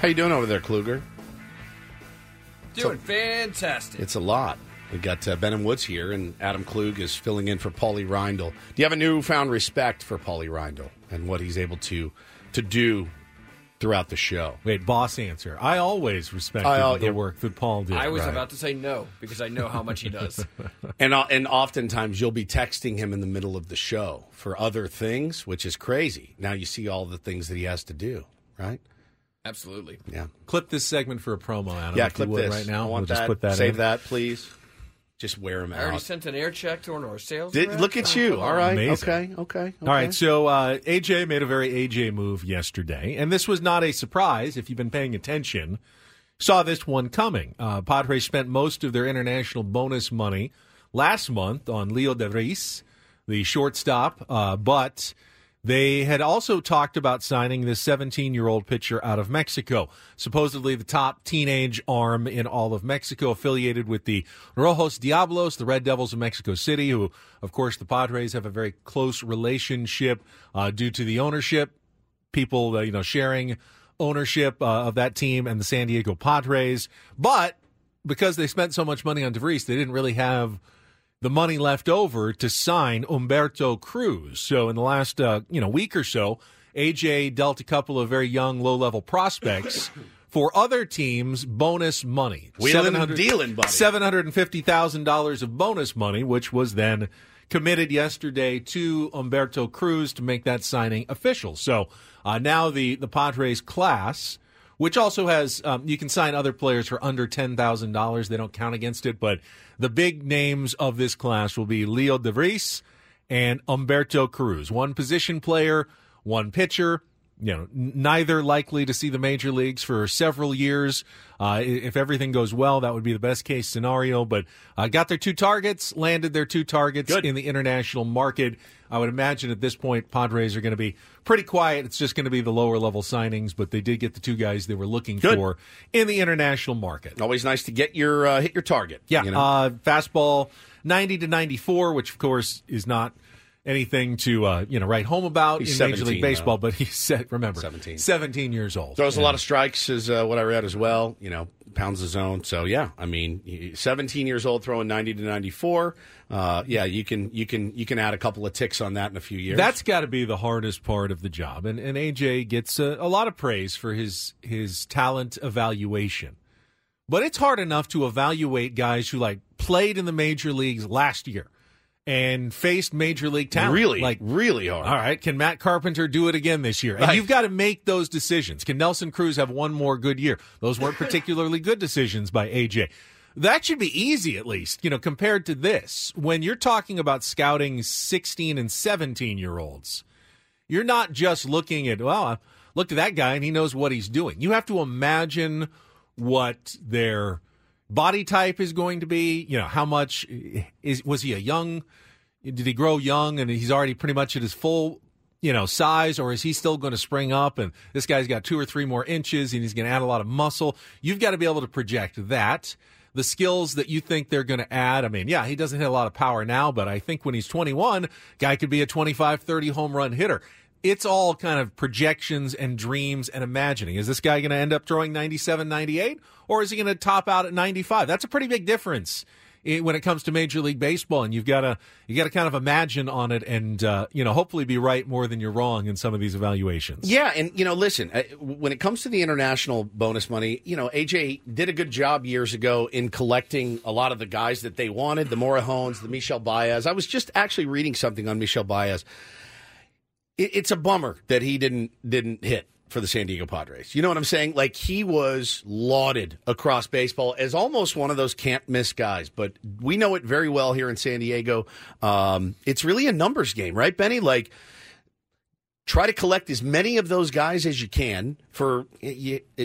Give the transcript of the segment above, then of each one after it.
How you doing over there, Kluger? Doing fantastic. It's a lot. We got uh, Ben and Woods here, and Adam Klug is filling in for Paulie Reindl. Do you have a newfound respect for Paulie Reindl and what he's able to to do throughout the show? Wait, boss answer. I always respected I al- the yeah. work that Paul did. I was right. about to say no because I know how much he does. And uh, and oftentimes you'll be texting him in the middle of the show for other things, which is crazy. Now you see all the things that he has to do, right? Absolutely. Yeah, Clip this segment for a promo, Adam. yeah. if you Clip would this right now. I want we'll that. just put that Save in. that, please. Just wear them out. I already sent an air check to one of our sales. Did, look at you. Come All on. right. Amazing. Okay. Okay. okay. All right, so uh, AJ made a very AJ move yesterday, and this was not a surprise if you've been paying attention. Saw this one coming. Uh, Padres spent most of their international bonus money last month on Leo De Vries, the shortstop, uh, but they had also talked about signing this 17 year old pitcher out of Mexico, supposedly the top teenage arm in all of Mexico, affiliated with the Rojos Diablos, the Red Devils of Mexico City, who, of course, the Padres have a very close relationship uh, due to the ownership people, uh, you know, sharing ownership uh, of that team and the San Diego Padres. But because they spent so much money on DeVries, they didn't really have the money left over to sign Humberto Cruz. So in the last uh, you know week or so, AJ dealt a couple of very young, low-level prospects. For other teams, bonus money. Wheeling and 700 dealing, buddy. $750,000 of bonus money, which was then committed yesterday to Humberto Cruz to make that signing official. So uh, now the, the Padres class, which also has, um, you can sign other players for under $10,000. They don't count against it, but the big names of this class will be Leo De Vries and Humberto Cruz. One position player, one pitcher you know, neither likely to see the major leagues for several years. Uh, if everything goes well, that would be the best case scenario. But uh, got their two targets, landed their two targets Good. in the international market. I would imagine at this point, Padres are going to be pretty quiet. It's just going to be the lower level signings, but they did get the two guys they were looking Good. for in the international market. Always nice to get your uh, hit your target. Yeah, you know? uh, fastball ninety to ninety four, which of course is not anything to uh, you know write home about He's in Major League Baseball. now. But he said, Remember, 17. 17 years old. Throws a lot of strikes, is uh, what I read as well. You know, pounds the zone. So yeah, I mean, 17 years old, throwing 90 to 94. Uh, yeah, you can you can you can add a couple of ticks on that in a few years. That's got to be the hardest part of the job, and and AJ gets a, a lot of praise for his his talent evaluation, but it's hard enough to evaluate guys who like played in the major leagues last year and faced major league talent. really like really hard. All right, can Matt Carpenter do it again this year? And you've got to make those decisions. Can Nelson Cruz have one more good year? Those weren't particularly good decisions by AJ. That should be easy, at least, you know, compared to this. When you're talking about scouting 16 and 17 year olds, you're not just looking at, well, I looked at that guy and he knows what he's doing. You have to imagine what their body type is going to be. You know, how much is was he a young? Did he grow young and he's already pretty much at his full, you know, size, or is he still going to spring up? And this guy's got two or three more inches and he's going to add a lot of muscle. You've got to be able to project that. the skills that you think they're going to add. I mean, yeah, he doesn't hit a lot of power now, but I think when he's 21, guy could be a 25, 30 home run hitter. It's all kind of projections and dreams and imagining. Is this guy going to end up throwing 97, 98, or is he going to top out at 95? That's a pretty big difference when it comes to Major League Baseball, and you've got to you got to kind of imagine on it, and uh, you know, hopefully be right more than you're wrong in some of these evaluations. Yeah, and you know, listen, uh, when it comes to the international bonus money, you know, AJ did a good job years ago in collecting a lot of the guys that they wanted, the Morejones, the Michel Baez. I was just actually reading something on Michel Baez. It's a bummer that he didn't didn't hit for the San Diego Padres. You know what I'm saying? Like he was lauded across baseball as almost one of those can't miss guys. But we know it very well here in San Diego. Um, it's really a numbers game, right, Benny? Like try to collect as many of those guys as you can for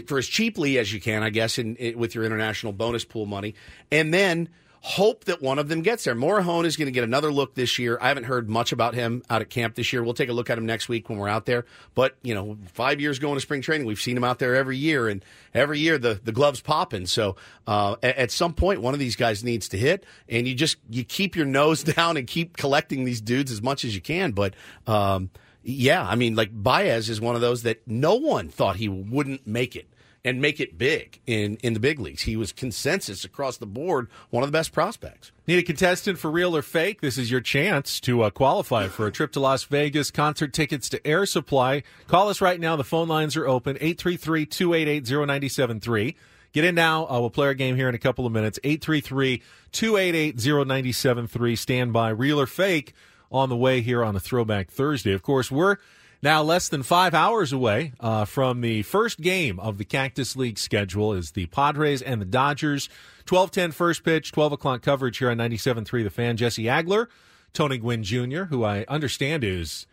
for as cheaply as you can, I guess, in, in with your international bonus pool money, and then hope that one of them gets there. Morejon is going to get another look this year. I haven't heard much about him out at camp this year. We'll take a look at him next week when we're out there. But, you know, five years going to spring training, we've seen him out there every year, and every year the, the gloves popping. So uh, at, at, some point, one of these guys needs to hit, and you just you keep your nose down and keep collecting these dudes as much as you can. But, um, yeah, I mean, like Baez is one of those that no one thought he wouldn't make it and make it big in, in the big leagues. He was consensus across the board, one of the best prospects. Need a contestant for real or fake? This is your chance to uh, qualify for a trip to Las Vegas, concert tickets to Air Supply. Call us right now. The phone lines are open 833 288 0973. Get in now. Uh, we'll play our game here in a couple of minutes. 833 288 0973. Stand by. Real or fake on the way here on a Throwback Thursday. Of course, we're now, less than five hours away uh, from the first game of the Cactus League schedule is the Padres and the Dodgers. 12-10 first pitch, 12 o'clock coverage here on 97.3 The Fan. Jesse Agler, Tony Gwynn Jr., who I understand is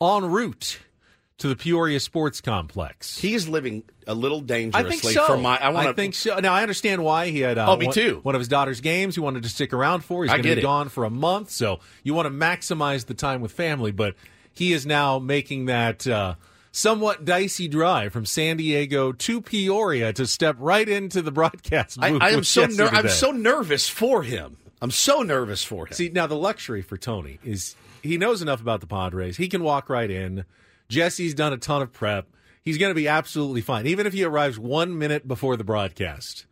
en route to the Peoria Sports Complex. He is living a little dangerously. I think so. For my, I, wanna, I think so. Now I understand why he had. Uh, oh, me one, too. One of his daughter's games he wanted to stick around for. He's going to be gone for a month, so you want to maximize the time with family. But he is now making that uh, somewhat dicey drive from San Diego to Peoria to step right into the broadcast booth. I, I am so ner- I'm so nervous for him. I'm so nervous for him. See, now the luxury for Tony is he knows enough about the Padres. He can walk right in. Jesse's done a ton of prep. He's going to be absolutely fine, even if he arrives one minute before the broadcast.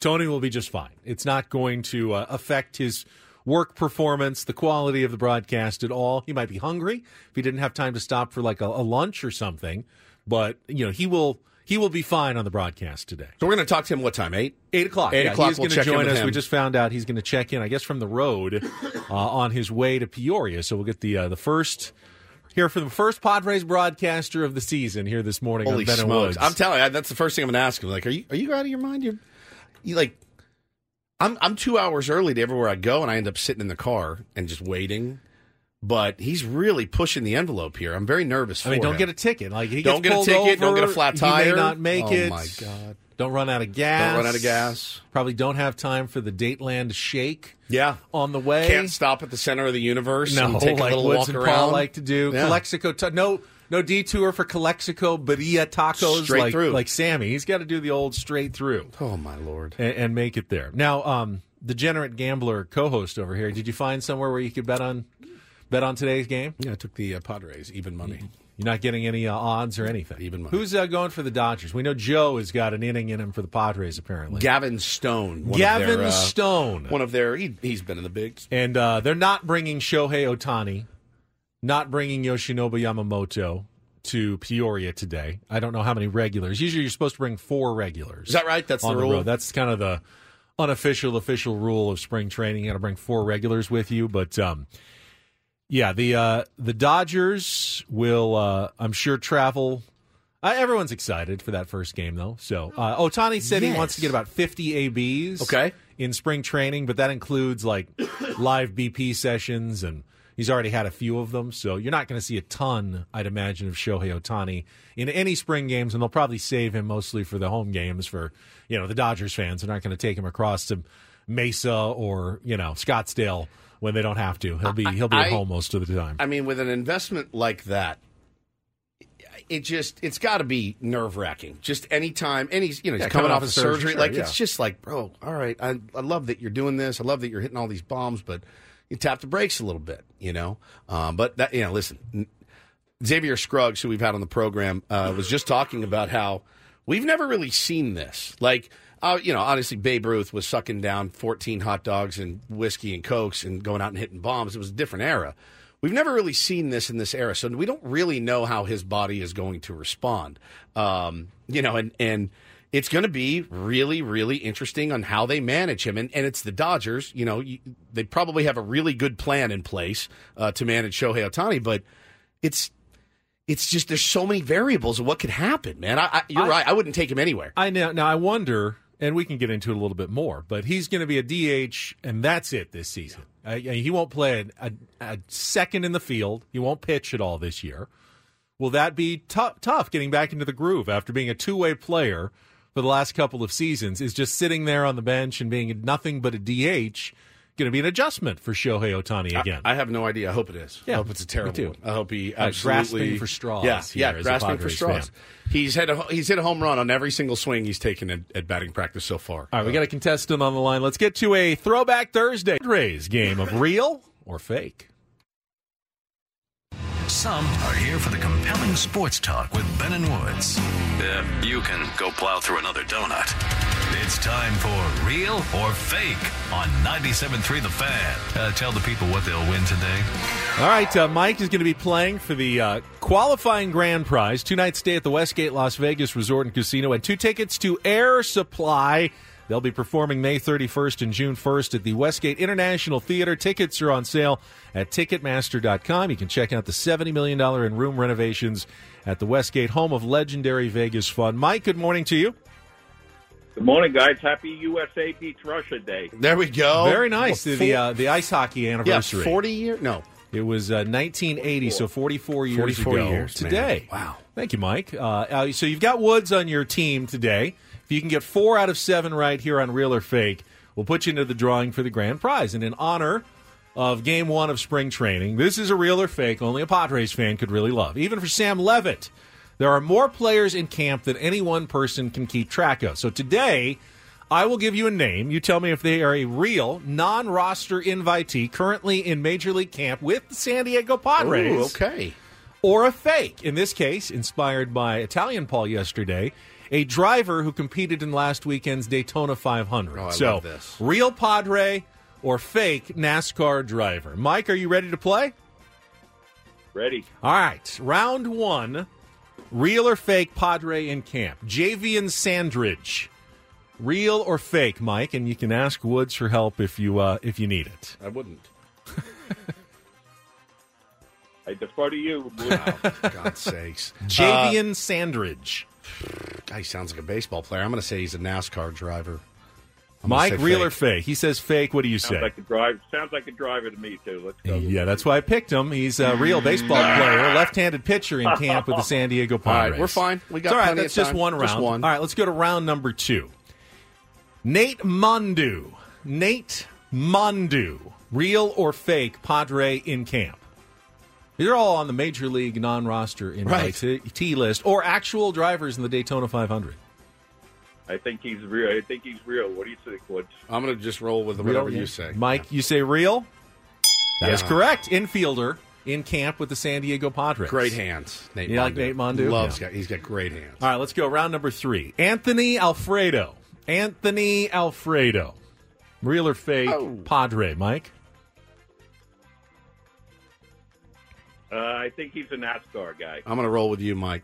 Tony will be just fine. It's not going to uh, affect his work performance, the quality of the broadcast at all. He might be hungry if he didn't have time to stop for like a, a lunch or something, but you know he will he will be fine on the broadcast today. So we're going to talk to him what time? Eight. Eight o'clock. Eight yeah, o'clock. He's we'll going to join us. Him. We just found out he's going to check in. I guess from the road uh, on his way to Peoria. So we'll get the uh, the first here for the first Padres broadcaster of the season here this morning Holy on smokes. Woods. I'm telling you, that's the first thing I'm going to ask him. Like, are you are you out of your mind? You're, you like I'm I'm two hours early to everywhere I go, and I end up sitting in the car and just waiting. But he's really pushing the envelope here. I'm very nervous. I mean, don't him. get a ticket. Like he don't get a ticket. Over, don't get a flat tire. He may not make oh it. my god! Don't run out of gas. Don't run out of gas. Probably don't have time for the Dateland shake. Yeah, on the way. Can't stop at the center of the universe. No, and take like a little Woods walk around. Paul like to do. Yeah. Calexico. T- no, no detour for Calexico Birria tacos. Straight like, through. like Sammy. He's got to do the old straight through. Oh my lord! And, and make it there. Now, um, degenerate gambler co-host over here. Did you find somewhere where you could bet on bet on today's game? Yeah, I took the uh, Padres even money. You're not getting any uh, odds or anything. Even money. Who's uh, going for the Dodgers? We know Joe has got an inning in him for the Padres. Apparently, Gavin Stone. One Gavin their, uh, Stone. One of their. He, he's been in the bigs. And uh, they're not bringing Shohei Ohtani, not bringing Yoshinobu Yamamoto to Peoria today. I don't know how many regulars. Usually, you're supposed to bring four regulars. Is that right? That's the rule. That's kind of the unofficial, official rule of spring training. You got to bring four regulars with you. But um, yeah, the uh, the Dodgers will, uh, I'm sure, travel. Uh, everyone's excited for that first game, though. So uh, Ohtani said he wants to get about 50 ABs. Okay. In spring training, but that includes like live BP sessions, and he's already had a few of them. So you're not going to see a ton, I'd imagine, of Shohei Ohtani in any spring games, and they'll probably save him mostly for the home games for you know the Dodgers fans. They're not going to take him across to Mesa or you know Scottsdale when they don't have to. He'll be he'll be at home most of the time. I mean, with an investment like that, it just it's got to be nerve wracking. Just anytime, and he's you know he's Yeah, coming, coming off of surgery, surgery. sure, like yeah. it's just like, bro, all right, I I love that you're doing this. I love that you're hitting all these bombs, but you tap the brakes a little bit, you know. Um, but that you know, listen, Xavier Scruggs, who we've had on the program, uh, was just talking about how we've never really seen this. Like, uh, you know, honestly, Babe Ruth was sucking down 14 hot dogs and whiskey and cokes and going out and hitting bombs. It was a different era. We've never really seen this in this era, so we don't really know how his body is going to respond. Um, you know, and and it's going to be really, really interesting on how they manage him. And, and it's the Dodgers. You know, you, they probably have a really good plan in place uh, to manage Shohei Ohtani, but it's it's just there's so many variables of what could happen, man. I, I, you're I- right. I wouldn't take him anywhere. I now now I wonder, and we can get into it a little bit more, but he's going to be a DH, and that's it this season. Uh, he won't play a, a, a second in the field. He won't pitch at all this year. Will that be tou- tough getting back into the groove after being a two way player for the last couple of seasons? Is just sitting there on the bench and being nothing but a DH going to be an adjustment for Shohei Ohtani again? I have no idea. I hope it is. Yeah, I hope it's a terrible one. I hope he Uh, absolutely grasping for straws Yeah, here yeah, as a grasping for straws. fan. He's hit a he's hit a home run on every single swing he's taken at, at batting practice so far. All right, we got a contestant on the line. Let's get to a throwback Thursday Rays game of real or fake. Some are here for the compelling sports talk with Ben and Woods. Yeah, you can go plow through another donut. It's time for Real or Fake on 97.3 The Fan. Uh, tell the people what they'll win today. All right, uh, Mike is going to be playing for the uh, qualifying grand prize, two night stay at the Westgate Las Vegas Resort and Casino, and two tickets to Air Supply. They'll be performing May 31st and June 1st at the Westgate International Theater. Tickets are on sale at Ticketmaster.com. You can check out the $70 million in room renovations at the Westgate, home of legendary Vegas fun. Mike, good morning to you. Good morning, guys. Happy USA beats Russia Day. There we go. Very nice. Well, the four- uh, the ice hockey yeah, anniversary. forty year no. It was uh, 1980, so 44 years 44 ago years, man. today. Wow. Thank you, Mike. Uh, uh, so you've got Woods on your team today. If you can get four out of seven right here on Real or Fake, we'll put you into the drawing for the grand prize. And in honor of game one of spring training, this is a Real or Fake only a Padres fan could really love. Even for Sam Levitt, there are more players in camp than any one person can keep track of. So today, I will give you a name. You tell me if they are a real, non roster invitee currently in Major League camp with the San Diego Padres Ooh, okay. or a fake. In this case, inspired by Italian Paul yesterday, a driver who competed in last weekend's Daytona 500. Oh, I so, love this. real Padre or fake NASCAR driver. Mike, are you ready to play? Ready? All right, round one. Real or fake Padre in camp? Javian Sandridge. Real or fake, Mike? And you can ask Woods for help if you uh, if you need it. I wouldn't. I defer to you. God's sakes. Javian Sandridge. Guy sounds like a baseball player. I'm going to say he's a NASCAR driver. I'm Mike, real fake. or fake? He says fake. What do you say? sounds like a drive. Sounds like a driver to me too. Let's go. Yeah, that's why I picked him. He's a real baseball player, left-handed pitcher in camp with the San Diego All Padres. right, we're fine. We got It's all right. That's of just time. one round. Just one. All right, let's go to round number two. Nate Mondou. Nate Mondou. Real or fake Padre in camp? These are all on the major league non-roster invitee T list, or actual drivers in the Daytona 500. I think he's real. I think he's real. What do you think, Woods? I'm going to just roll with whatever you say. Mike, you say real? That is Yeah. correct. Infielder in camp with the San Diego Padres. Great hands, Nate. You like Nate Mondou? Loves. Yeah. Got, he's got great hands. All right, let's go. Round number three. Anthony Alfredo. Anthony Alfredo. Real or fake Oh. Padre, Mike? Uh, I think he's a NASCAR guy. I'm going to roll with you, Mike.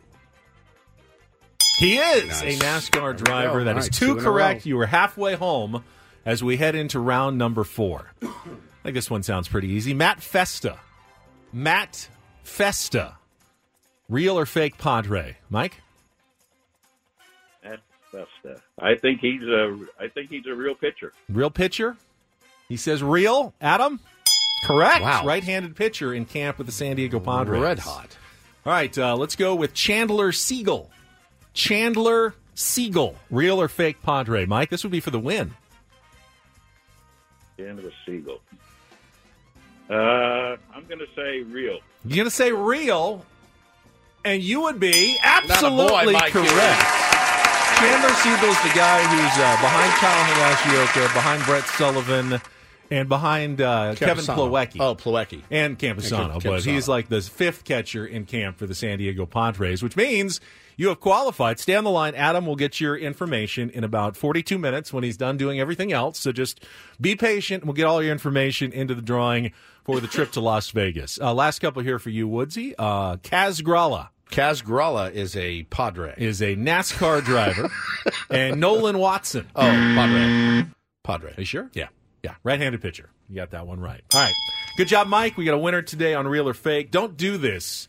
He is Nice. a NASCAR driver. go. That All is right, two two correct. You were halfway home as we head into round number four. I think this one sounds pretty easy. Matt Festa. Matt Festa. Real or fake Padre, Mike? That's, that's uh, I think he's a. I think he's a real pitcher. Real pitcher? He says real. Adam? Correct. Wow. Right-handed pitcher in camp with the San Diego Padres. Red hot. All right, uh, let's go with Chandler Seagle. Chandler Seagle. Real or fake Padre? Mike, this would be for the win. Chandler Seagle. Uh, I'm going to say real. You're going to say real. And you would be Not a boy, absolutely Mike, correct. Chandler Seagle's the guy who's uh, behind Kyle Higashioka, behind Brett Sullivan, and behind uh, Kevin. Plawecki. Oh, Plawecki. and Campusano, but he's like the fifth catcher in camp for the San Diego Padres, which means you have qualified. Stay on the line. Adam will get your information in about 42 minutes when he's done doing everything else. So just be patient. We'll get all your information into the drawing for the trip to Las Vegas. Uh, last couple here for you, Woodsy. Uh, Kaz Grala Kaz Grala is a Padre. is a NASCAR driver, and Nolan Watson. oh, Padre. Padre. Are you sure? Yeah. Yeah. Right handed pitcher. You got that one right. All right. Good job, Mike. We got a winner today on Real or Fake. Don't do this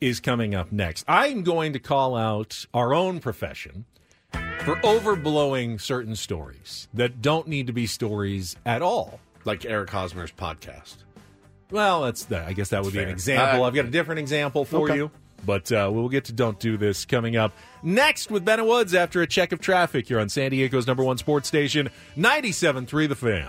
is coming up next. I'm going to call out our own profession for overblowing certain stories that don't need to be stories at all. Like Eric Hosmer's podcast. Well, that's that. I guess that would be an example. Uh, I've got a different example for Okay. you, but uh, we'll get to Don't Do This coming up next with Ben Woods after a check of traffic here on San Diego's number one sports station, 97.3 The Fan.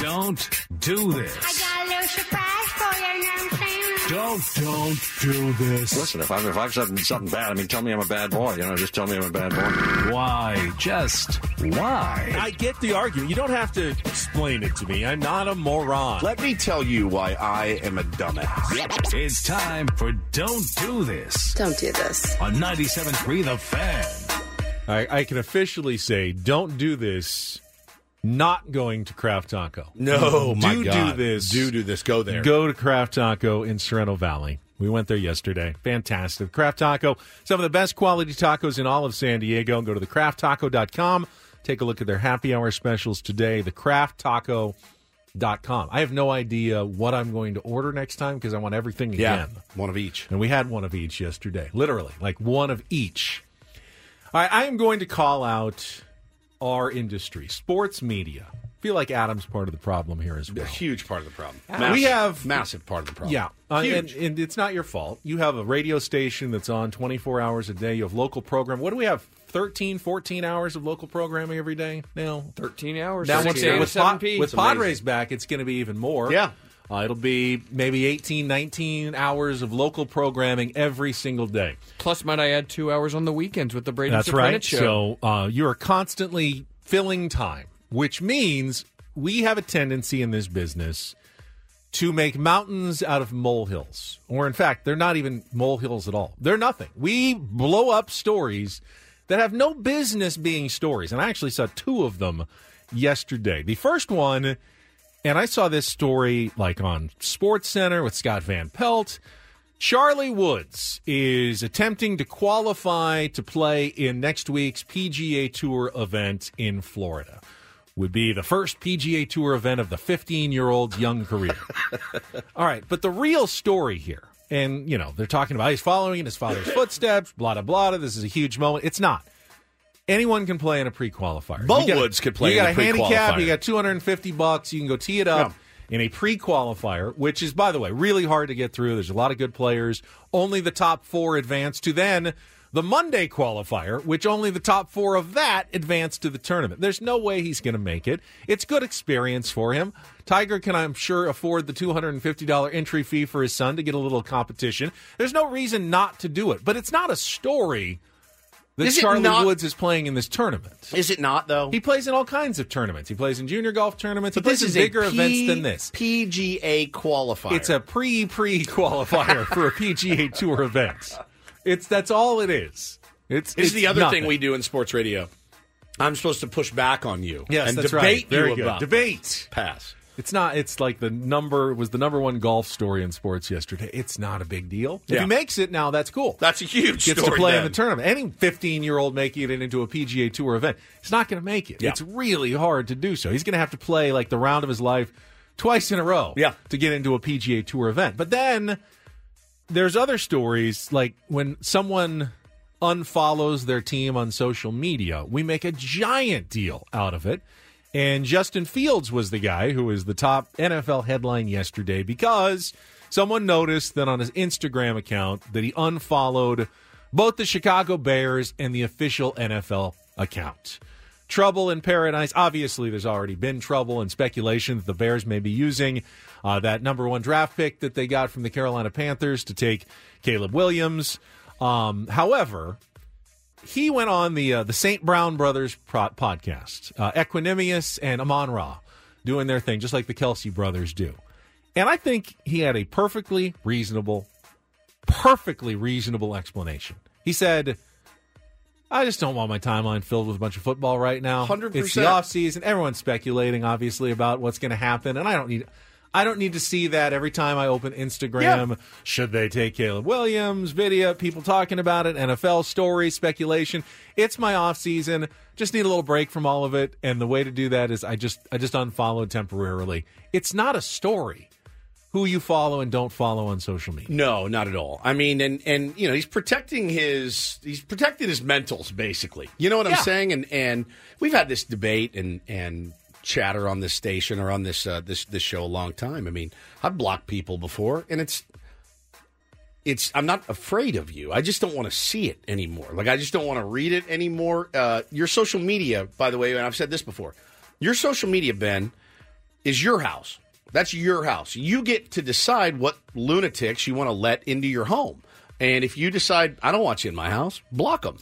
Don't do this. I got a little surprise for you, you know what I'm saying? Don't, don't do this. Listen, if I've, if I've said something bad, I mean, tell me I'm a bad boy. You know, just tell me I'm a bad boy. Why? Just why? I get the argument. You don't have to explain it to me. I'm not a moron. Let me tell you why I am a dumbass. It's time for Don't Do This Don't do this. on 97.3 The Fan. I, I can officially say, don't do this. Not going to Craft Taco. No, oh, do my do God. this. Do do this. Go there. Go to Craft Taco in Sorrento Valley. We went there yesterday. Fantastic. Craft Taco, some of the best quality tacos in all of San Diego. Go to thecrafttaco.com. Take a look at their happy hour specials today. Thecrafttaco.com. I have no idea what I'm going to order next time because I want everything Yeah, again. one of each. And we had one of each yesterday. Literally, like one of each. All right, I am going to call out our industry, sports media. I feel like Adam's part of the problem here as A well. huge part of the problem. We have- massive part of the problem. Yeah, uh, and, and it's not your fault. You have a radio station that's on 24 hours a day. You have local program. What do we have? 13, 14 hours of local programming every day now? 13 hours. Now, 6 once a.m. to with, 7 Pa- p. with Padres back, it's going to be even more. Yeah. Uh, it'll be maybe 18, 19 hours of local programming every single day. Plus, might I add two hours on the weekends with the Brady That's Sopranet right. show. So uh, you are constantly filling time, which means we have a tendency in this business to make mountains out of molehills. Or, in fact, they're not even molehills at all. They're nothing. We blow up stories that have no business being stories. And I actually saw two of them yesterday. The first one, and I saw this story like on Sports Center with Scott Van Pelt. Charlie Woods is attempting to qualify to play in next week's PGA Tour event in Florida. Would be the first PGA Tour event of the 15 year old's young career. All right, but the real story here, and you know, they're talking about he's following in his father's footsteps, blah, blah, blah. This is a huge moment. It's not. Anyone can play in a pre qualifier. Bo Woods could play You got a handicap, you got 250 bucks, you can go tee it up. in a pre qualifier, which is, by the way, really hard to get through. There's a lot of good players. Only the top four advance to then the Monday qualifier, which only the top four of that advance to the tournament. There's no way he's going to make it. It's good experience for him. Tiger can, I'm sure, afford the $250 entry fee for his son to get a little competition. There's no reason not to do it, but it's not a story that Is Charlie not- Woods is playing in this tournament. Is it not though? He plays in all kinds of tournaments. He plays in junior golf tournaments. But he this is in bigger P- events than this. PGA qualifier. It's a pre pre qualifier for a PGA Tour event. It's that's all it is. It's This is it's the other nothing. thing we do in sports radio. I'm supposed to push back on you. Yes, and that's debate right. Very you good. about Debate. pass. It's not. It's like the number was the number one golf story in sports yesterday. It's not a big deal. If he makes it now, that's cool. That's a huge Gets to play in the tournament. Any 15 year old making it into a PGA Tour event, he's not going to make it. Yeah. It's really hard to do so. He's going to have to play like the round of his life twice in a row. Yeah. to get into a PGA Tour event. But then there's other stories like when someone unfollows their team on social media, we make a giant deal out of it. And Justin Fields was the guy who was the top NFL headline yesterday because someone noticed that on his Instagram account that he unfollowed both the Chicago Bears and the official NFL account. Trouble in paradise. Obviously, there's already been trouble and speculation that the Bears may be using uh, that number one draft pick that they got from the Carolina Panthers to take Caleb Williams. Um, however, he went on the uh, the St. Brown Brothers pro- podcast, uh, Equanimeous and Amon Ra, doing their thing just like the Kelce brothers do. And I think he had a perfectly reasonable, perfectly reasonable explanation. He said, I just don't want my timeline filled with a bunch of football right now. 100%. It's the off season. Everyone's speculating, obviously, about what's going to happen, and I don't need. I don't need to see that every time I open Instagram. Should they take Caleb Williams? Video, people talking about it, NFL stories, speculation. It's my off season. Just need a little break from all of it, and the way to do that is I just I just unfollowed temporarily. It's not a story. Who you follow and don't follow on social media. No, not at all. I mean, and and you know, he's protecting his he's protecting his mentals, basically. You know what I'm saying? And and we've had this debate and and chatter on this station or on this uh, this this show a long time. I mean, I've blocked people before, and it's it's I'm not afraid of you. I just don't want to see it anymore. Like I just don't want to read it anymore. Uh, your social media, by the way, and I've said this before, your social media, Ben, is your house. That's your house. You get to decide what lunatics you want to let into your home. And if you decide I don't want you in my house, block them.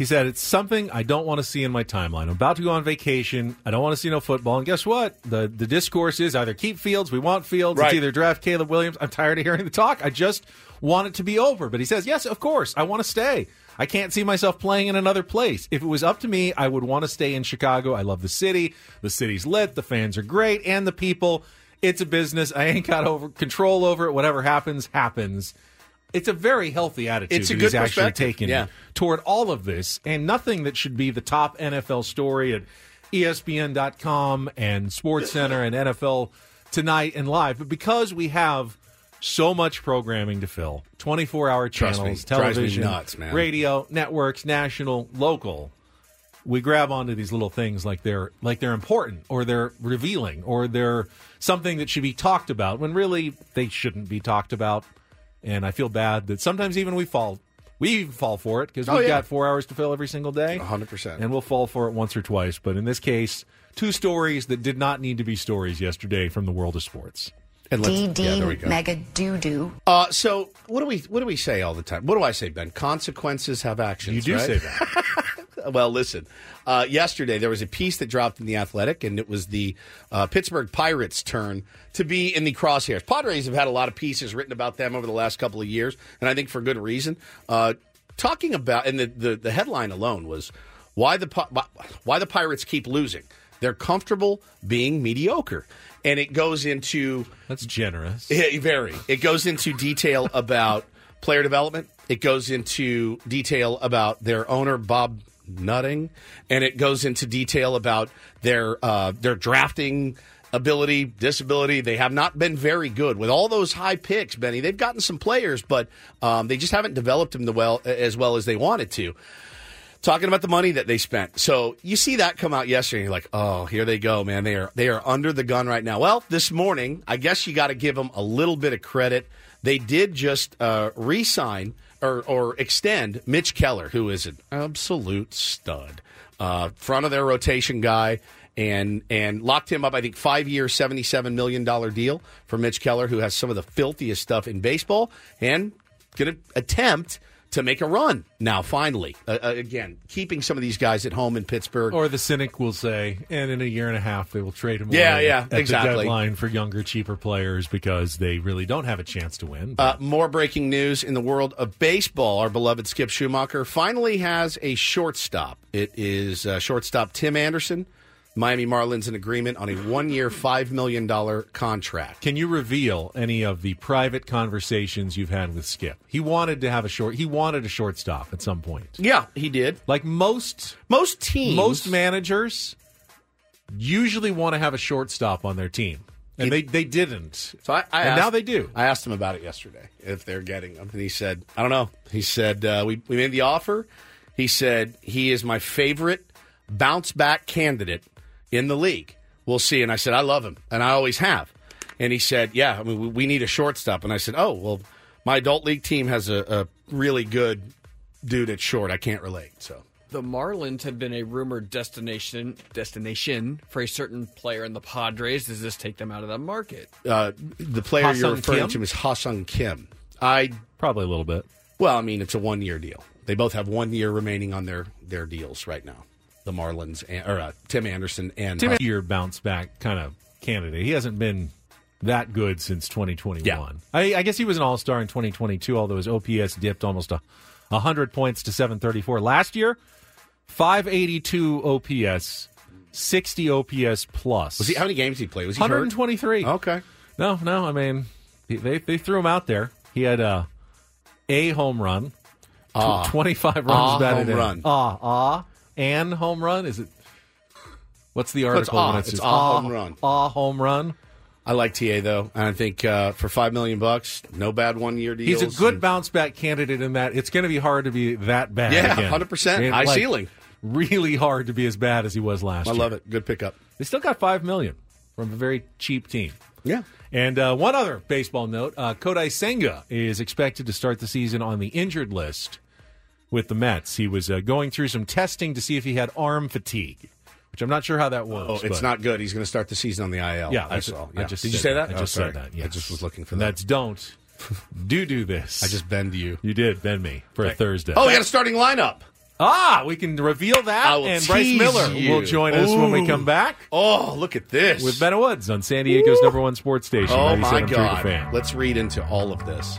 He said, It's something I don't want to see in my timeline. I'm about to go on vacation. I don't want to see no football. And guess what? The the discourse is either keep Fields, we want Fields. Right. It's either draft Caleb Williams. I'm tired of hearing the talk. I just want it to be over. But he says, Yes, of course. I want to stay. I can't see myself playing in another place. If it was up to me, I would want to stay in Chicago. I love the city. The city's lit. The fans are great. And the people. It's a business. I ain't got over control over it. Whatever happens, happens. It's a very healthy attitude It's a that good he's actually taken Yeah. toward all of this, and nothing that should be the top NFL story at ESPN.com and SportsCenter and NFL Tonight and Live. But because we have so much programming to fill 24 hour channels, television, nuts, man. radio, networks, national, local. We grab onto these little things like they're like they're important or they're revealing or they're something that should be talked about when really they shouldn't be talked about. And I feel bad that sometimes even we fall we even fall for it because Oh, we've yeah. got four hours to fill every single day. 100%. And we'll fall for it once or twice. But in this case, two stories that did not need to be stories yesterday from the world of sports. And let's- DD yeah, there we go. mega doo doo. Uh, so what do we what do we say all the time? What do I say, Ben? Consequences have actions. You do right? say that. well, listen. Uh, yesterday there was a piece that dropped in the Athletic, and it was the uh, Pittsburgh Pirates' turn to be in the crosshairs. Padres have had a lot of pieces written about them over the last couple of years, and I think for good reason. Uh, talking about, and the, the the headline alone was why the why the Pirates keep losing. They're comfortable being mediocre, and it goes into That's generous. yeah, very. It goes into detail about player development. It goes into detail about their owner Bob Nutting, and it goes into detail about their uh, their drafting ability, disability. They have not been very good with all those high picks, Benny. They've gotten some players, but um, they just haven't developed them the well as well as they wanted to. talking about the money that they spent. So you see that come out yesterday, you're like, oh, here they go, man. They are they are under the gun right now. Well, this morning, I guess you got to give them a little bit of credit. They did just uh, re-sign or or extend Mitch Keller, who is an absolute stud, uh, front of their rotation guy. And and locked him up. I think five year, seventy seven million dollar deal for Mitch Keller, who has some of the filthiest stuff in baseball, and going to attempt to make a run now. Finally, uh, uh, again, keeping some of these guys at home in Pittsburgh. Or the cynic will say, and in a year and a half, they will trade him Yeah, away yeah, at exactly. the deadline for younger, cheaper players because they really don't have a chance to win. Uh, more breaking news in the world of baseball. Our beloved Skip Schumaker finally has a shortstop. It is uh, shortstop Tim Anderson. Miami Marlins in agreement on a one-year, five million dollar contract. Can you reveal any of the private conversations you've had with Skip? He wanted to have a short. He wanted a shortstop at some point. Yeah, he did. Like most most teams, most managers usually want to have a shortstop on their team, and they they didn't. So I, I and asked- now they do. I asked him about it yesterday if they're getting him, and he said, "I don't know." He said, uh, "We we made the offer." He said he is my favorite bounce back candidate in the league. We'll see. And I said, I love him, and I always have. And he said, Yeah, I mean, we, we need a shortstop. And I said, Oh, well, my adult league team has a, a really good dude at short. I can't relate. So The Marlins have been a rumored destination destination for a certain player in the Padres. Does this take them out of the market? uh, the player you're referring Kim? to is Ha-Sung Kim. I Probably a little bit. well, I mean, it's a one year deal. They both have one year remaining on their their deals right now. The Marlins and, or uh, Tim Anderson and Tim, uh, year bounce back kind of candidate. He hasn't been that good since 2021. Yeah. I, I guess he was an All Star in 2022, although his OPS dipped almost a 100 points to 734 last year. 582 OPS, 60 OPS plus. was he? How many games did he play? Was he hurt? 123. Okay. No, no. I mean, they they threw him out there. He had a a home run, Ah. 25 runs Ah, batted home in. run. Ah, ah, and home run. Is it? What's the it's article? ah. when It's just ah home run. Ah, home run. I like TA though, and I think uh, for five million bucks, no bad one year deals. He's a good and- bounce back candidate in that it's going to be hard to be that bad. Yeah, 100%. High like, ceiling. Really hard to be as bad as he was last I year. I love it. Good pickup. They still got five million from a very cheap team. Yeah. And uh, one other baseball note: uh, Kodai Senga is expected to start the season on the injured list with the Mets. He was uh, going through some testing to see if he had arm fatigue, which I'm not sure how that works. Oh, it's not good. He's going to start the season on the IL. Yeah, I saw. I just did you say that? I Oh, just sorry. said that. I just was looking for that. That's don't do do this. I just bend you. you did bend me for a Thursday. Oh, we got a starting lineup. Ah, we can reveal that, and Bryce Miller you. will join us when we come back Oh, look at this with Ben Woods on San Diego's number one sports station. Oh my God! Let's read into all of this.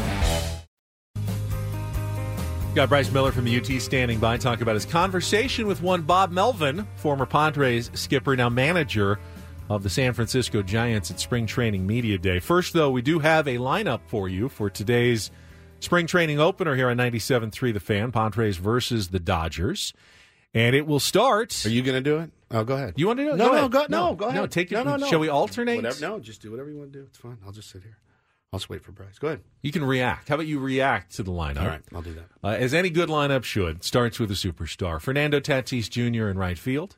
Got Bryce Miller from the UT standing by, talking about his conversation with one Bob Melvin, former Padres skipper, now manager of the San Francisco Giants at Spring Training Media Day. First, though, we do have a lineup for you for today's spring training opener here on 97.3 The Fan, Padres versus the Dodgers. And it will start. Are you going to do it? Oh, go ahead. You want to do it? No, go no, go, no, go ahead. No, take it. No, no, no. Shall we alternate? Whatever, no, just do whatever you want to do. It's fine. I'll just sit here. I'll just wait for Bryce. Go ahead. You can react. How about you react to the lineup? All right, I'll do that. Uh, as any good lineup should, starts with a superstar. Fernando Tatis Jr. in right field.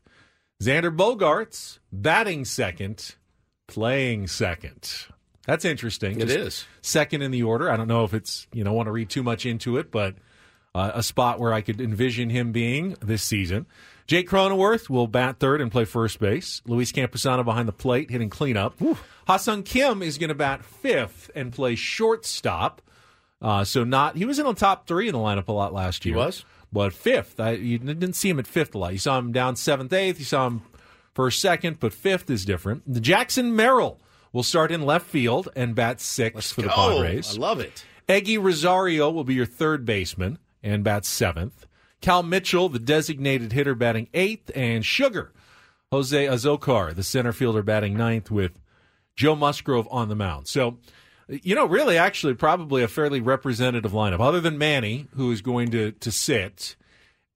Xander Bogaerts batting second, playing second. That's interesting. It Just is. second in the order. I don't know if it's you know want to read too much into it, but uh, a spot where I could envision him being this season. Jake Cronenworth will bat third and play first base. Luis Campusano behind the plate, hitting cleanup. Ha-Seong Kim is going to bat fifth and play shortstop. Uh, so not he was in the top three in the lineup a lot last year. He was? but fifth. I, you didn't see him at fifth a lot. You saw him down seventh, eighth. You saw him first, second, but fifth is different. The Jackson Merrill will start in left field and bat 6th for the go. Padres. I love it. Eguy Rosario will be your third baseman and bat seventh. Cal Mitchell, the designated hitter, batting eighth, and Sugar Jose Azocar, the center fielder, batting ninth, with Joe Musgrove on the mound. So, you know, really, actually, probably a fairly representative lineup, other than Manny, who is going to to sit.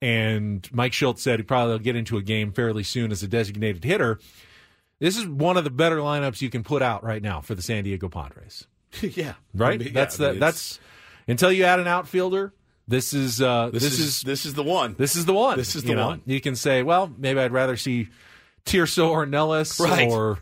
And Mike Shildt said he probably will get into a game fairly soon as a designated hitter. This is one of the better lineups you can put out right now for the San Diego Padres. yeah. Right? I mean, that's yeah, I the mean, that's until you add an outfielder. This is uh, This, is, this is the one. this is the one. This is you the know? one. You can say, well, maybe I'd rather see Tirso Ornelas Right. or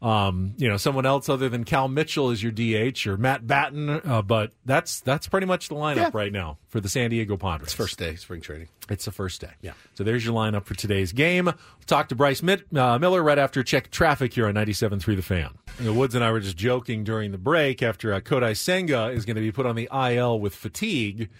um, you know someone else other than Cal Mitchell as your DH or Matt Batten. Uh, but that's that's pretty much the lineup Yeah. right now for the San Diego Padres. It's first day spring training. It's the first day. Yeah. So there's your lineup for today's game. We'll talk to Bryce Mitt, uh, Miller right after check traffic here on 97.3 The Fan. You know, Woods and I were just joking during the break after uh, Kodai Senga is going to be put on the IL with fatigue.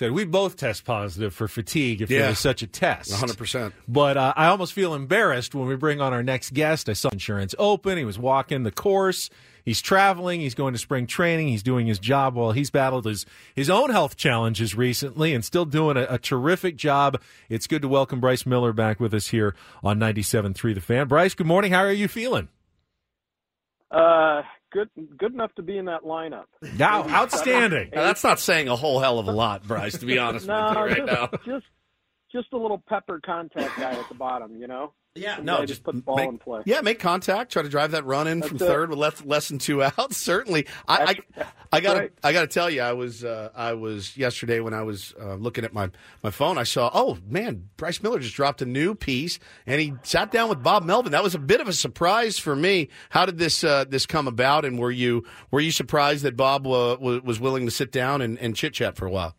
Said we both test positive for fatigue if there was such a test. 100%. But uh, I almost feel embarrassed when we bring on our next guest. I saw insurance open. He was walking the course. He's traveling. He's going to spring training. He's doing his job while he's battled his, his own health challenges recently and still doing a, a terrific job. It's good to welcome Bryce Miller back with us here on 97.3 The Fan. Bryce, good morning. How are you feeling? Uh, good, good enough to be in that lineup. Now, outstanding. Now, that's not saying a whole hell of a lot, Bryce, to be honest no, with you right just, now. just just a little pepper contact guy at the bottom, you know. Yeah, Some no, guy just put the ball make, in play. Yeah, make contact. Try to drive that run in That's from it. third with less, less than two outs. Certainly, I, I, I got to, right. I got to tell you, I was, uh, I was yesterday when I was uh, looking at my my phone. I saw, oh man, Bryce Miller just dropped a new piece, and he sat down with Bob Melvin. That was a bit of a surprise for me. How did this uh, this come about? And were you were you surprised that Bob uh, wa- was willing to sit down and, and chit chat for a while?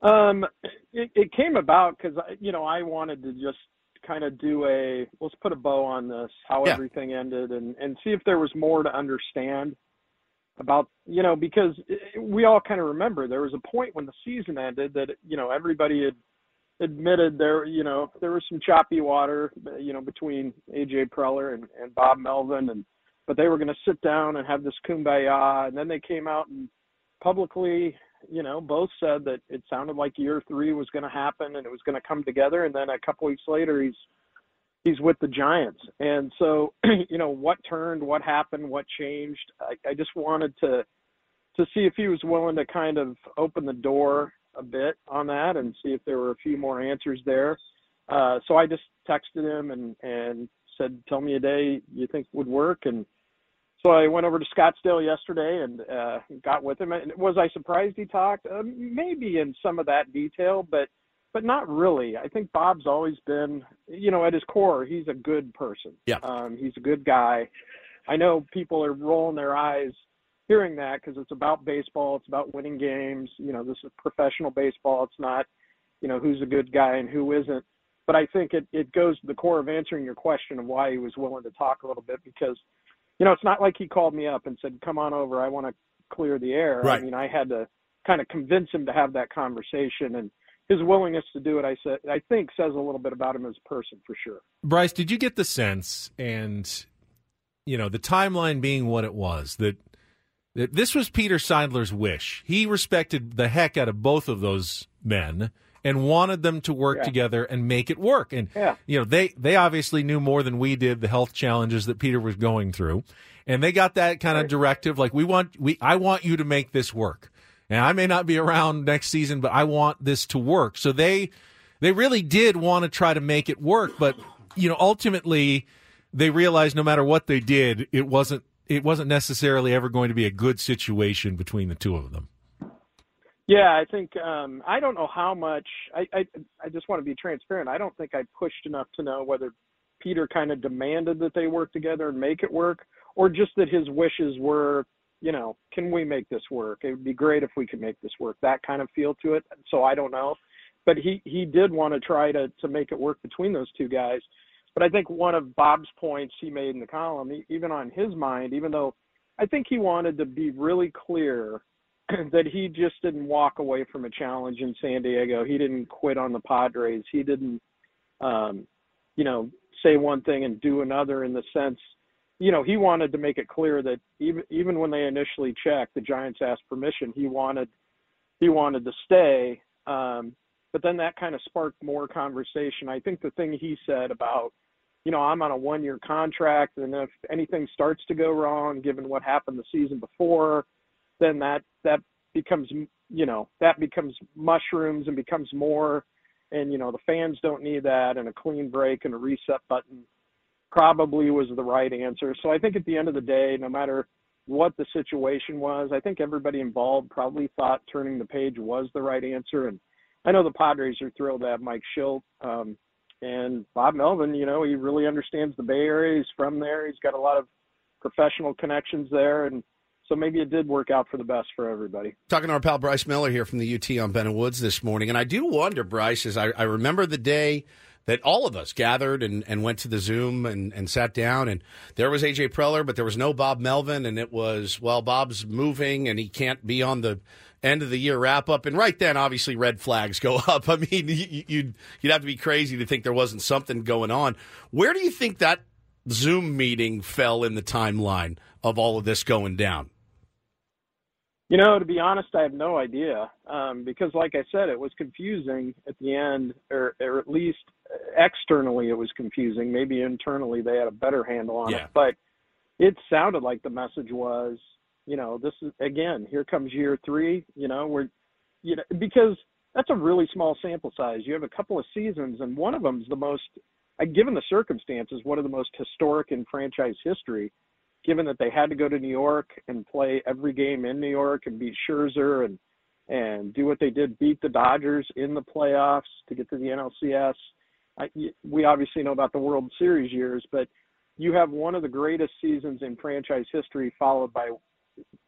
Um, it, it came about because you know I wanted to just kind of do a let's put a bow on this, how Yeah. everything ended, and and see if there was more to understand about you know because it- we all kind of remember there was a point when the season ended that you know everybody had admitted there you know there was some choppy water uh, you know between AJ Preller and, and Bob Melvin and but they were going to sit down and have this kumbaya and then they came out and publicly you know both said that it sounded like year 3 was going to happen and it was going to come together and then a couple weeks later he's he's with the Giants and so you know what turned what happened what changed I, I just wanted to to see if he was willing to kind of open the door a bit on that and see if there were a few more answers there. Uh, so I just texted him and, and said, tell me a day you think would work. And so I went over to Scottsdale yesterday and uh, got with him. And was I surprised he talked? Uh, maybe in some of that detail, but but not really. I think Bob's always been, you know, at his core, he's a good person. Yeah. Um, he's a good guy. I know people are rolling their eyes hearing that because it's about baseball. It's about winning games. You know, this is professional baseball. It's not, you know, who's a good guy and who isn't. But I think it, it goes to the core of answering your question of why he was willing to talk a little bit because, you know, it's not like he called me up and said, come on over. I want to clear the air. Right. I mean, I had to, kind of convince him to have that conversation and his willingness to do it. I said I think says a little bit about him as a person for sure. Bryce, did you get the sense, and you know, the timeline being what it was that that this was Peter Seidler's wish. He respected the heck out of both of those men and wanted them to work Yeah. together and make it work. And Yeah. you know, they they obviously knew more than we did the health challenges that Peter was going through. And they got that kind of directive like we want we I want you to make this work. And I may not be around next season, but I want this to work. So they they really did want to try to make it work, but you know, ultimately they realized no matter what they did, it wasn't it wasn't necessarily ever going to be a good situation between the two of them. Yeah, I think um, I don't know how much. I, I I just want to be transparent. I don't think I pushed enough to know whether Peter kind of demanded that they work together and make it work, or just that his wishes were, you know, can we make this work? It would be great if we could make this work. That kind of feel to it. So I don't know, but he he did want to try to to make it work between those two guys. But I think one of Bob's points he made in the column, even on his mind, even though I think he wanted to be really clear that he just didn't walk away from a challenge in San Diego. He didn't quit on the Padres. He didn't, um, you know, say one thing and do another in the sense, you know, he wanted to make it clear that even even when they initially checked, the Giants asked permission. He wanted he wanted to stay. Um, but then that kind of sparked more conversation. I think the thing he said about, you know, I'm on a one year contract, and if anything starts to go wrong, given what happened the season before, then that that becomes you know that becomes mushrooms and becomes more and you know the fans don't need that and a clean break and a reset button probably was the right answer. So i think at the end of the day no matter what the situation was i think everybody involved probably thought turning the page was the right answer. And i know the padres are thrilled to have mike Shildt um and bob melvin you know he really understands the bay area. He's from there. He's got a lot of professional connections there. And so maybe it did work out for the best for everybody. Talking to our pal Bryce Miller here from the UT on Ben Woods this morning. And I do wonder, Bryce, as I, I remember the day that all of us gathered and, and went to the Zoom and, and sat down, and there was AJ Preller, but there was no Bob Melvin, and it was, well, Bob's moving and he can't be on the end of the year wrap up. And right then, obviously, red flags go up. I mean, you- you'd, you'd have to be crazy to think there wasn't something going on. Where do you think that Zoom meeting fell in the timeline of all of this going down? You know, to be honest, I have no idea um, because, like I said, it was confusing at the end, or, or at least externally it was confusing. Maybe internally they had a better handle on Yeah. it, but it sounded like the message was, you know, this is again, here comes year three. You know, we're, you know, because that's a really small sample size. You have a couple of seasons, and one of them's the most, given the circumstances, one of the most historic in franchise history given that they had to go to New York and play every game in New York and beat Scherzer and and do what they did, beat the Dodgers in the playoffs to get to the NLCS. I, we obviously know about the World Series years, but you have one of the greatest seasons in franchise history, followed by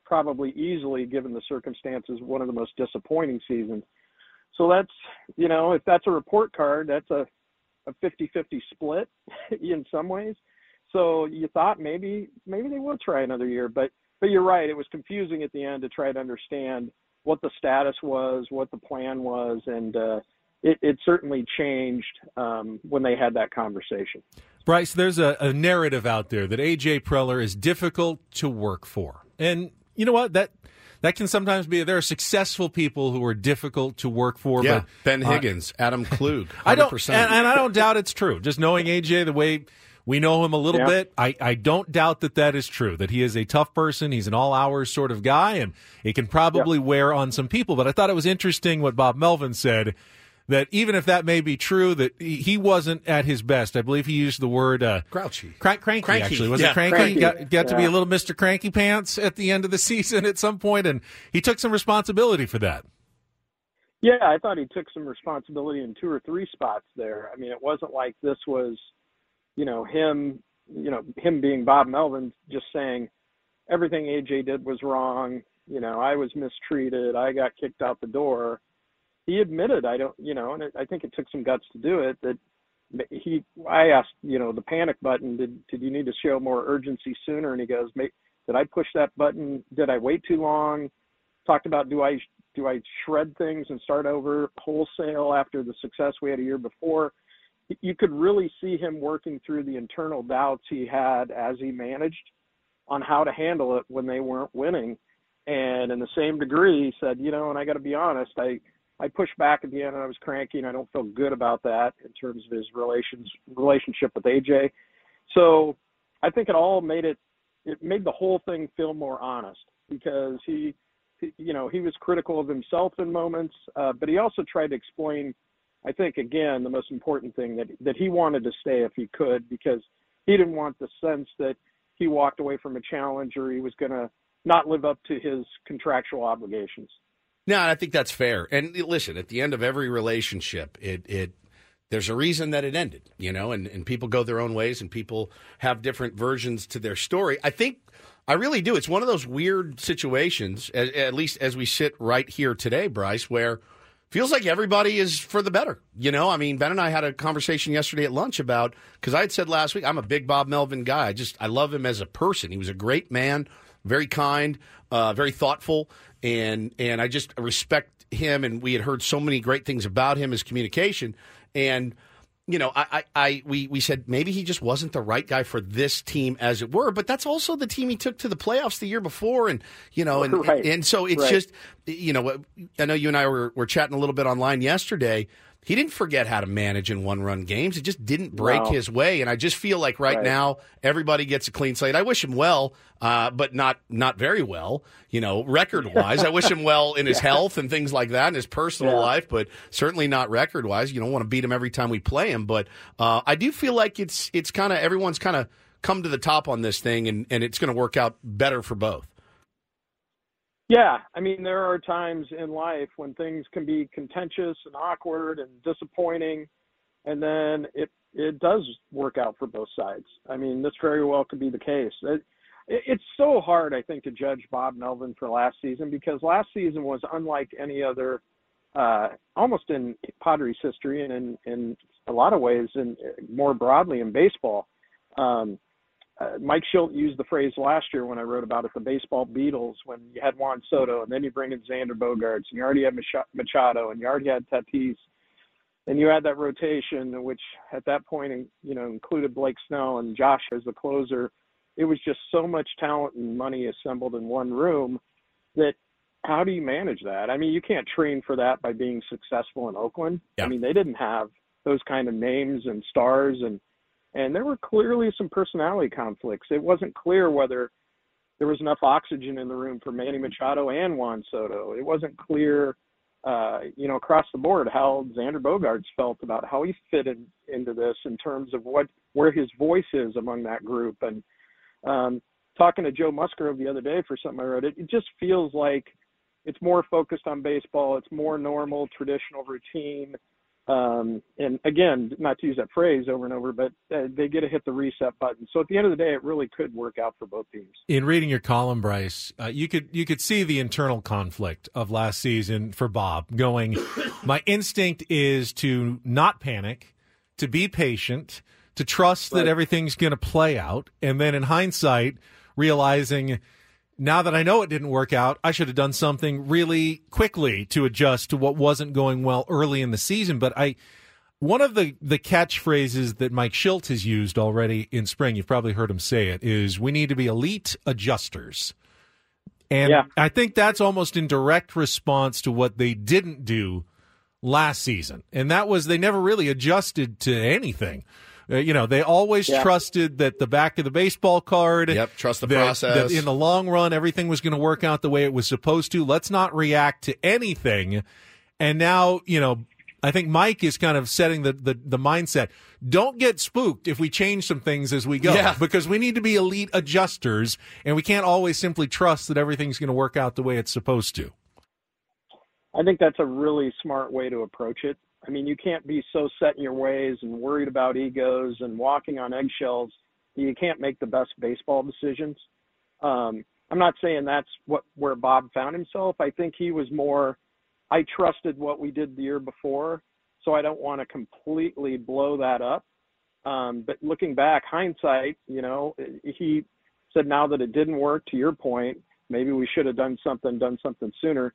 probably easily, given the circumstances, one of the most disappointing seasons. So that's you know, if that's a report card, that's a a 50-50 split in some ways. So you thought maybe maybe they will try another year, but but you're right. It was confusing at the end to try to understand what the status was, what the plan was, and uh, it, it certainly changed um, when they had that conversation. Bryce, there's a, a narrative out there that AJ Preller is difficult to work for. And you know what? That that can sometimes be there are successful people who are difficult to work for. Yeah, but, Ben uh, Higgins, Adam Klug, 100%. I don't, and, and I don't doubt it's true. Just knowing AJ the way we know him a little Yeah. bit, I, I don't doubt that that is true. That he is a tough person. He's an all hours sort of guy, and it can probably wear on some people. But I thought it was interesting what Bob Melvin said. That even if that may be true, that he he wasn't at his best. I believe he used the word uh, grouchy, crank, cranky, Cranky. Actually, was Yeah, it cranky? cranky. Got, got to be a little Mister Cranky Pants at the end of the season at some point, and he took some responsibility for that. Yeah, I thought he took some responsibility in two or three spots there. I mean, it wasn't like this was, you know, him, you know, him being Bob Melvin just saying everything AJ did was wrong. You know, I was mistreated. I got kicked out the door. He admitted, I don't, you know, and it, I think it took some guts to do it. That he, I asked, you know, the panic button. Did did you need to show more urgency sooner? And he goes, Did I push that button? Did I wait too long? Talked about do I Do I shred things and start over wholesale after the success we had a year before? You could really see him working through the internal doubts he had as he managed on how to handle it when they weren't winning. And in the same degree, he said, you know, and I got to be honest, I I pushed back at the end and I was cranky and I don't feel good about that in terms of his relations relationship with AJ. So I think it all made it it made the whole thing feel more honest because he, you know he was critical of himself in moments, uh, but he also tried to explain. I think again the most important thing that that he wanted to stay if he could because he didn't want the sense that he walked away from a challenge or he was going to not live up to his contractual obligations. No, I think that's fair. And listen, at the end of every relationship, it it there's a reason that it ended, you know, and, and people go their own ways and people have different versions to their story. I think I really do. It's one of those weird situations, at, at least as we sit right here today, Bryce, where feels like everybody is for the better. You know, I mean, Ben and I had a conversation yesterday at lunch about because I had said last week I'm a big Bob Melvin guy. I just I love him as a person. He was a great man, very kind, uh, very thoughtful, and and I just respect him. And we had heard so many great things about him, his communication, and you know, I, I, I, we, we said maybe he just wasn't the right guy for this team, as it were. But that's also the team he took to the playoffs the year before, and you know, and right. and, and, so it's right. just, you know, I know you and I were were chatting a little bit online yesterday. He didn't forget how to manage in one run games. It just didn't break No. his way, and I just feel like right, Right. now everybody gets a clean slate. I wish him well, uh, but not not very well. You know, record wise, I wish him well in his Yeah. health and things like that in his personal Yeah. life, but certainly not record wise. You don't want to beat him every time we play him, but uh, I do feel like it's it's kind of everyone's kind of come to the top on this thing, and and it's going to work out better for both. Yeah, I mean, there are times in life when things can be contentious and awkward and disappointing, and then it it does work out for both sides. I mean, this very well could be the case. It, it- it's so hard, I think, to judge Bob Melvin for last season because last season was unlike any other, uh, almost in Padres history and in, in a lot of ways, and more broadly in baseball. Um, uh, Mike Shildt used the phrase last year when I wrote about it, the baseball Beatles, when you had Juan Soto and then you bring in Xander Bogaerts and you already had Machado and you already had Tatis and you had that rotation, which at that point, you know, included Blake Snell and Josh as the closer. It was just so much talent and money assembled in one room that how do you manage that? I mean, you can't train for that by being successful in Oakland. I mean, they didn't have those kind of names and stars and and there were clearly some personality conflicts. It wasn't clear whether there was enough oxygen in the room for Manny Machado and Juan Soto. It wasn't clear, uh, you know, across the board how Xander Bogaerts felt about how he fit in, into this in terms of what where his voice is among that group. And um, talking to Joe Musgrove the other day for something I wrote, it, it just feels like it's more focused on baseball. It's more normal, traditional routine. Um, and again, not to use that phrase over and over, but uh, they get to hit the reset button. So at the end of the day, it really could work out for both teams. In reading your column, Bryce, uh, you could you could see the internal conflict of last season for Bob. Going, my instinct is to not panic, to be patient, to trust that everything's going to play out, and then in hindsight, realizing now that I know it didn't work out, I should have done something really quickly to adjust to what wasn't going well early in the season. But I, one of the the catchphrases that Mike Shildt has used already in spring, you've probably heard him say it, is "We need to be elite adjusters." And Yeah. I think that's almost in direct response to what they didn't do last season. And that was they never really adjusted to anything. Uh, you know, they always Yeah. trusted that the back of the baseball card. Yep, trust the that- process. that in the long run, everything was going to work out the way it was supposed to. Let's not react to anything. And now, you know, I think Mike is kind of setting the, the, the mindset. Don't get spooked if we change some things as we go. Yeah. Because we need to be elite adjusters and we can't always simply trust that everything's going to work out the way it's supposed to. I think that's a really smart way to approach it. I mean, you can't be so set in your ways and worried about egos and walking on eggshells you can't make the best baseball decisions. Um, I'm not saying that's what where Bob found himself. I think he was more. I trusted what we did the year before, so I don't want to completely blow that up. Um, but looking back, hindsight, you know, he said now that it didn't work. To your point, maybe we should have done something, done something sooner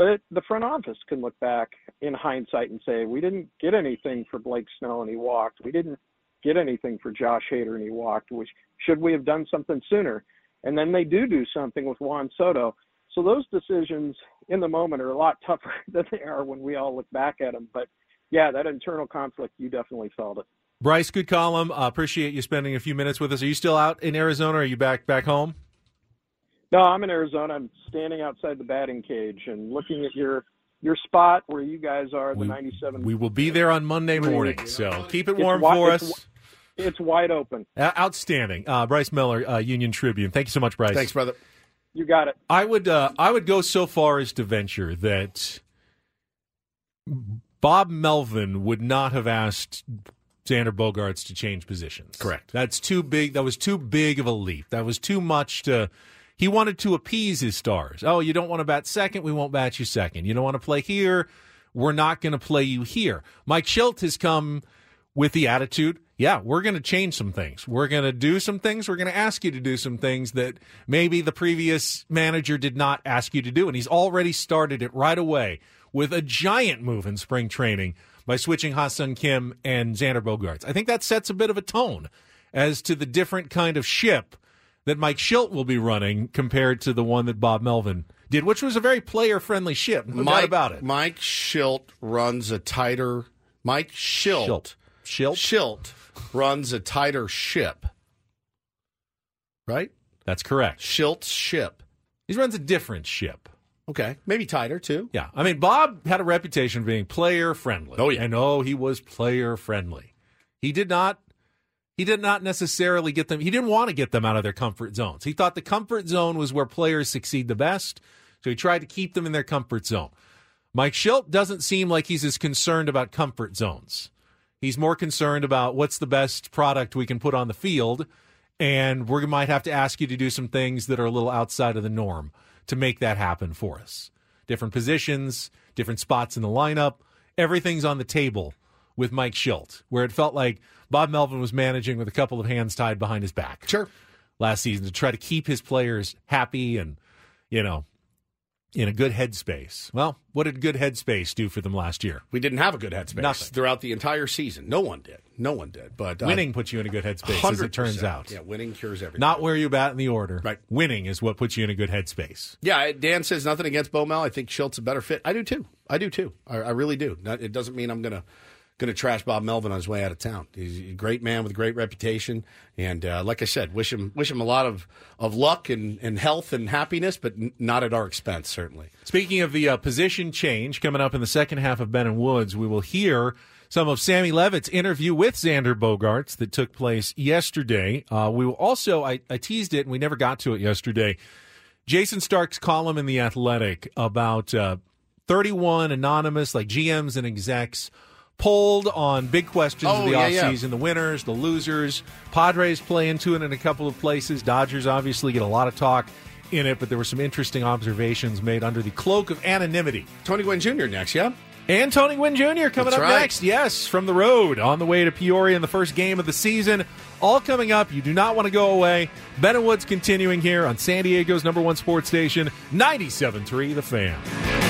But the front office can look back in hindsight and say, we didn't get anything for Blake Snell and he walked. We didn't get anything for Josh Hader and he walked. Which should we have done something sooner? And then they do do something with Juan Soto. So those decisions in the moment are a lot tougher than they are when we all look back at them. But yeah, that internal conflict, you definitely felt it. Bryce, good column. Uh, appreciate you spending a few minutes with us. Are you still out in Arizona? Or are you back back home? No, I'm in Arizona. I'm standing outside the batting cage and looking at your your spot where you guys are, the We- 97. We will be there on Monday morning, so keep it warm wi- for us. wi- It's wide open. Uh, outstanding, uh, Bryce Miller, uh, Union Tribune. Thank you so much, Bryce. Thanks, brother. You got it. I would uh, I would go so far as to venture that Bob Melvin would not have asked Xander Bogaerts to change positions. Correct. That's too big. That was too big of a leap. That was too much to. He wanted to appease his stars. Oh, you don't want to bat second? We won't bat you second. You don't want to play here? We're not going to play you here. Mike Shildt has come with the attitude, yeah, we're going to change some things. We're going to do some things. We're going to ask you to do some things that maybe the previous manager did not ask you to do. And he's already started it right away with a giant move in spring training by switching Ha-Seong Kim and Xander Bogaerts. I think that sets a bit of a tone as to the different kind of ship that Mike Shildt will be running compared to the one that Bob Melvin did, which was a very player friendly ship. No Mike, about it. Mike Shildt runs a tighter. Mike Shildt. Shildt. Shildt. Shildt runs a tighter ship. Right? That's correct. Shildt's ship. He runs a different ship. Okay. Maybe tighter, too. Yeah. I mean, Bob had a reputation of being player friendly. Oh, yeah. And oh, he was player friendly. He did not he did not necessarily get them he didn't want to get them out of their comfort zones. He thought the comfort zone was where players succeed the best, so he tried to keep them in their comfort zone. Mike Shildt doesn't seem like he's as concerned about comfort zones. He's more concerned about what's the best product we can put on the field, and we might have to ask you to do some things that are a little outside of the norm to make that happen for us. Different positions, different spots in the lineup, everything's on the table with Mike Shildt, where it felt like Bob Melvin was managing with a couple of hands tied behind his back. Sure. Last season to try to keep his players happy and, you know, in a good headspace. Well, what did good headspace do for them last year? We didn't have a good headspace Nothing. throughout the entire season. No one did. No one did. But uh, Winning puts you in a good headspace, as it turns out. Yeah, winning cures everything. Not where you bat in the order. Right. Winning is what puts you in a good headspace. Yeah, Dan says nothing against Bomel. I think Shildt's a better fit. I do too. I do too. I, I really do. Not- It doesn't mean I'm gonna gonna trash Bob Melvin on his way out of town. He's a great man with a great reputation, and uh, like I said, wish him wish him a lot of, of luck and, and health and happiness, but n- not at our expense, certainly. Speaking of the uh, position change coming up in the second half of Ben and Woods, we will hear some of Sammy Levitt's interview with Xander Bogaerts that took place yesterday. Uh, we will also, I, I teased it and we never got to it yesterday. Jayson Stark's column in The Athletic about uh, 31 anonymous, like GMs and execs, polled on big questions Oh, of the yeah, yeah. offseason the winners, the losers. Padres play into it in a couple of places. Dodgers obviously get a lot of talk in it, but there were some interesting observations made under the cloak of anonymity. Tony Gwynn Jr. next, yeah? And Tony Gwynn Jr. coming That's up right. next. Yes, from the road on the way to Peoria in the first game of the season. All coming up. You do not want to go away. Ben and Woods continuing here on San Diego's number one sports station, 97.3 The Fan.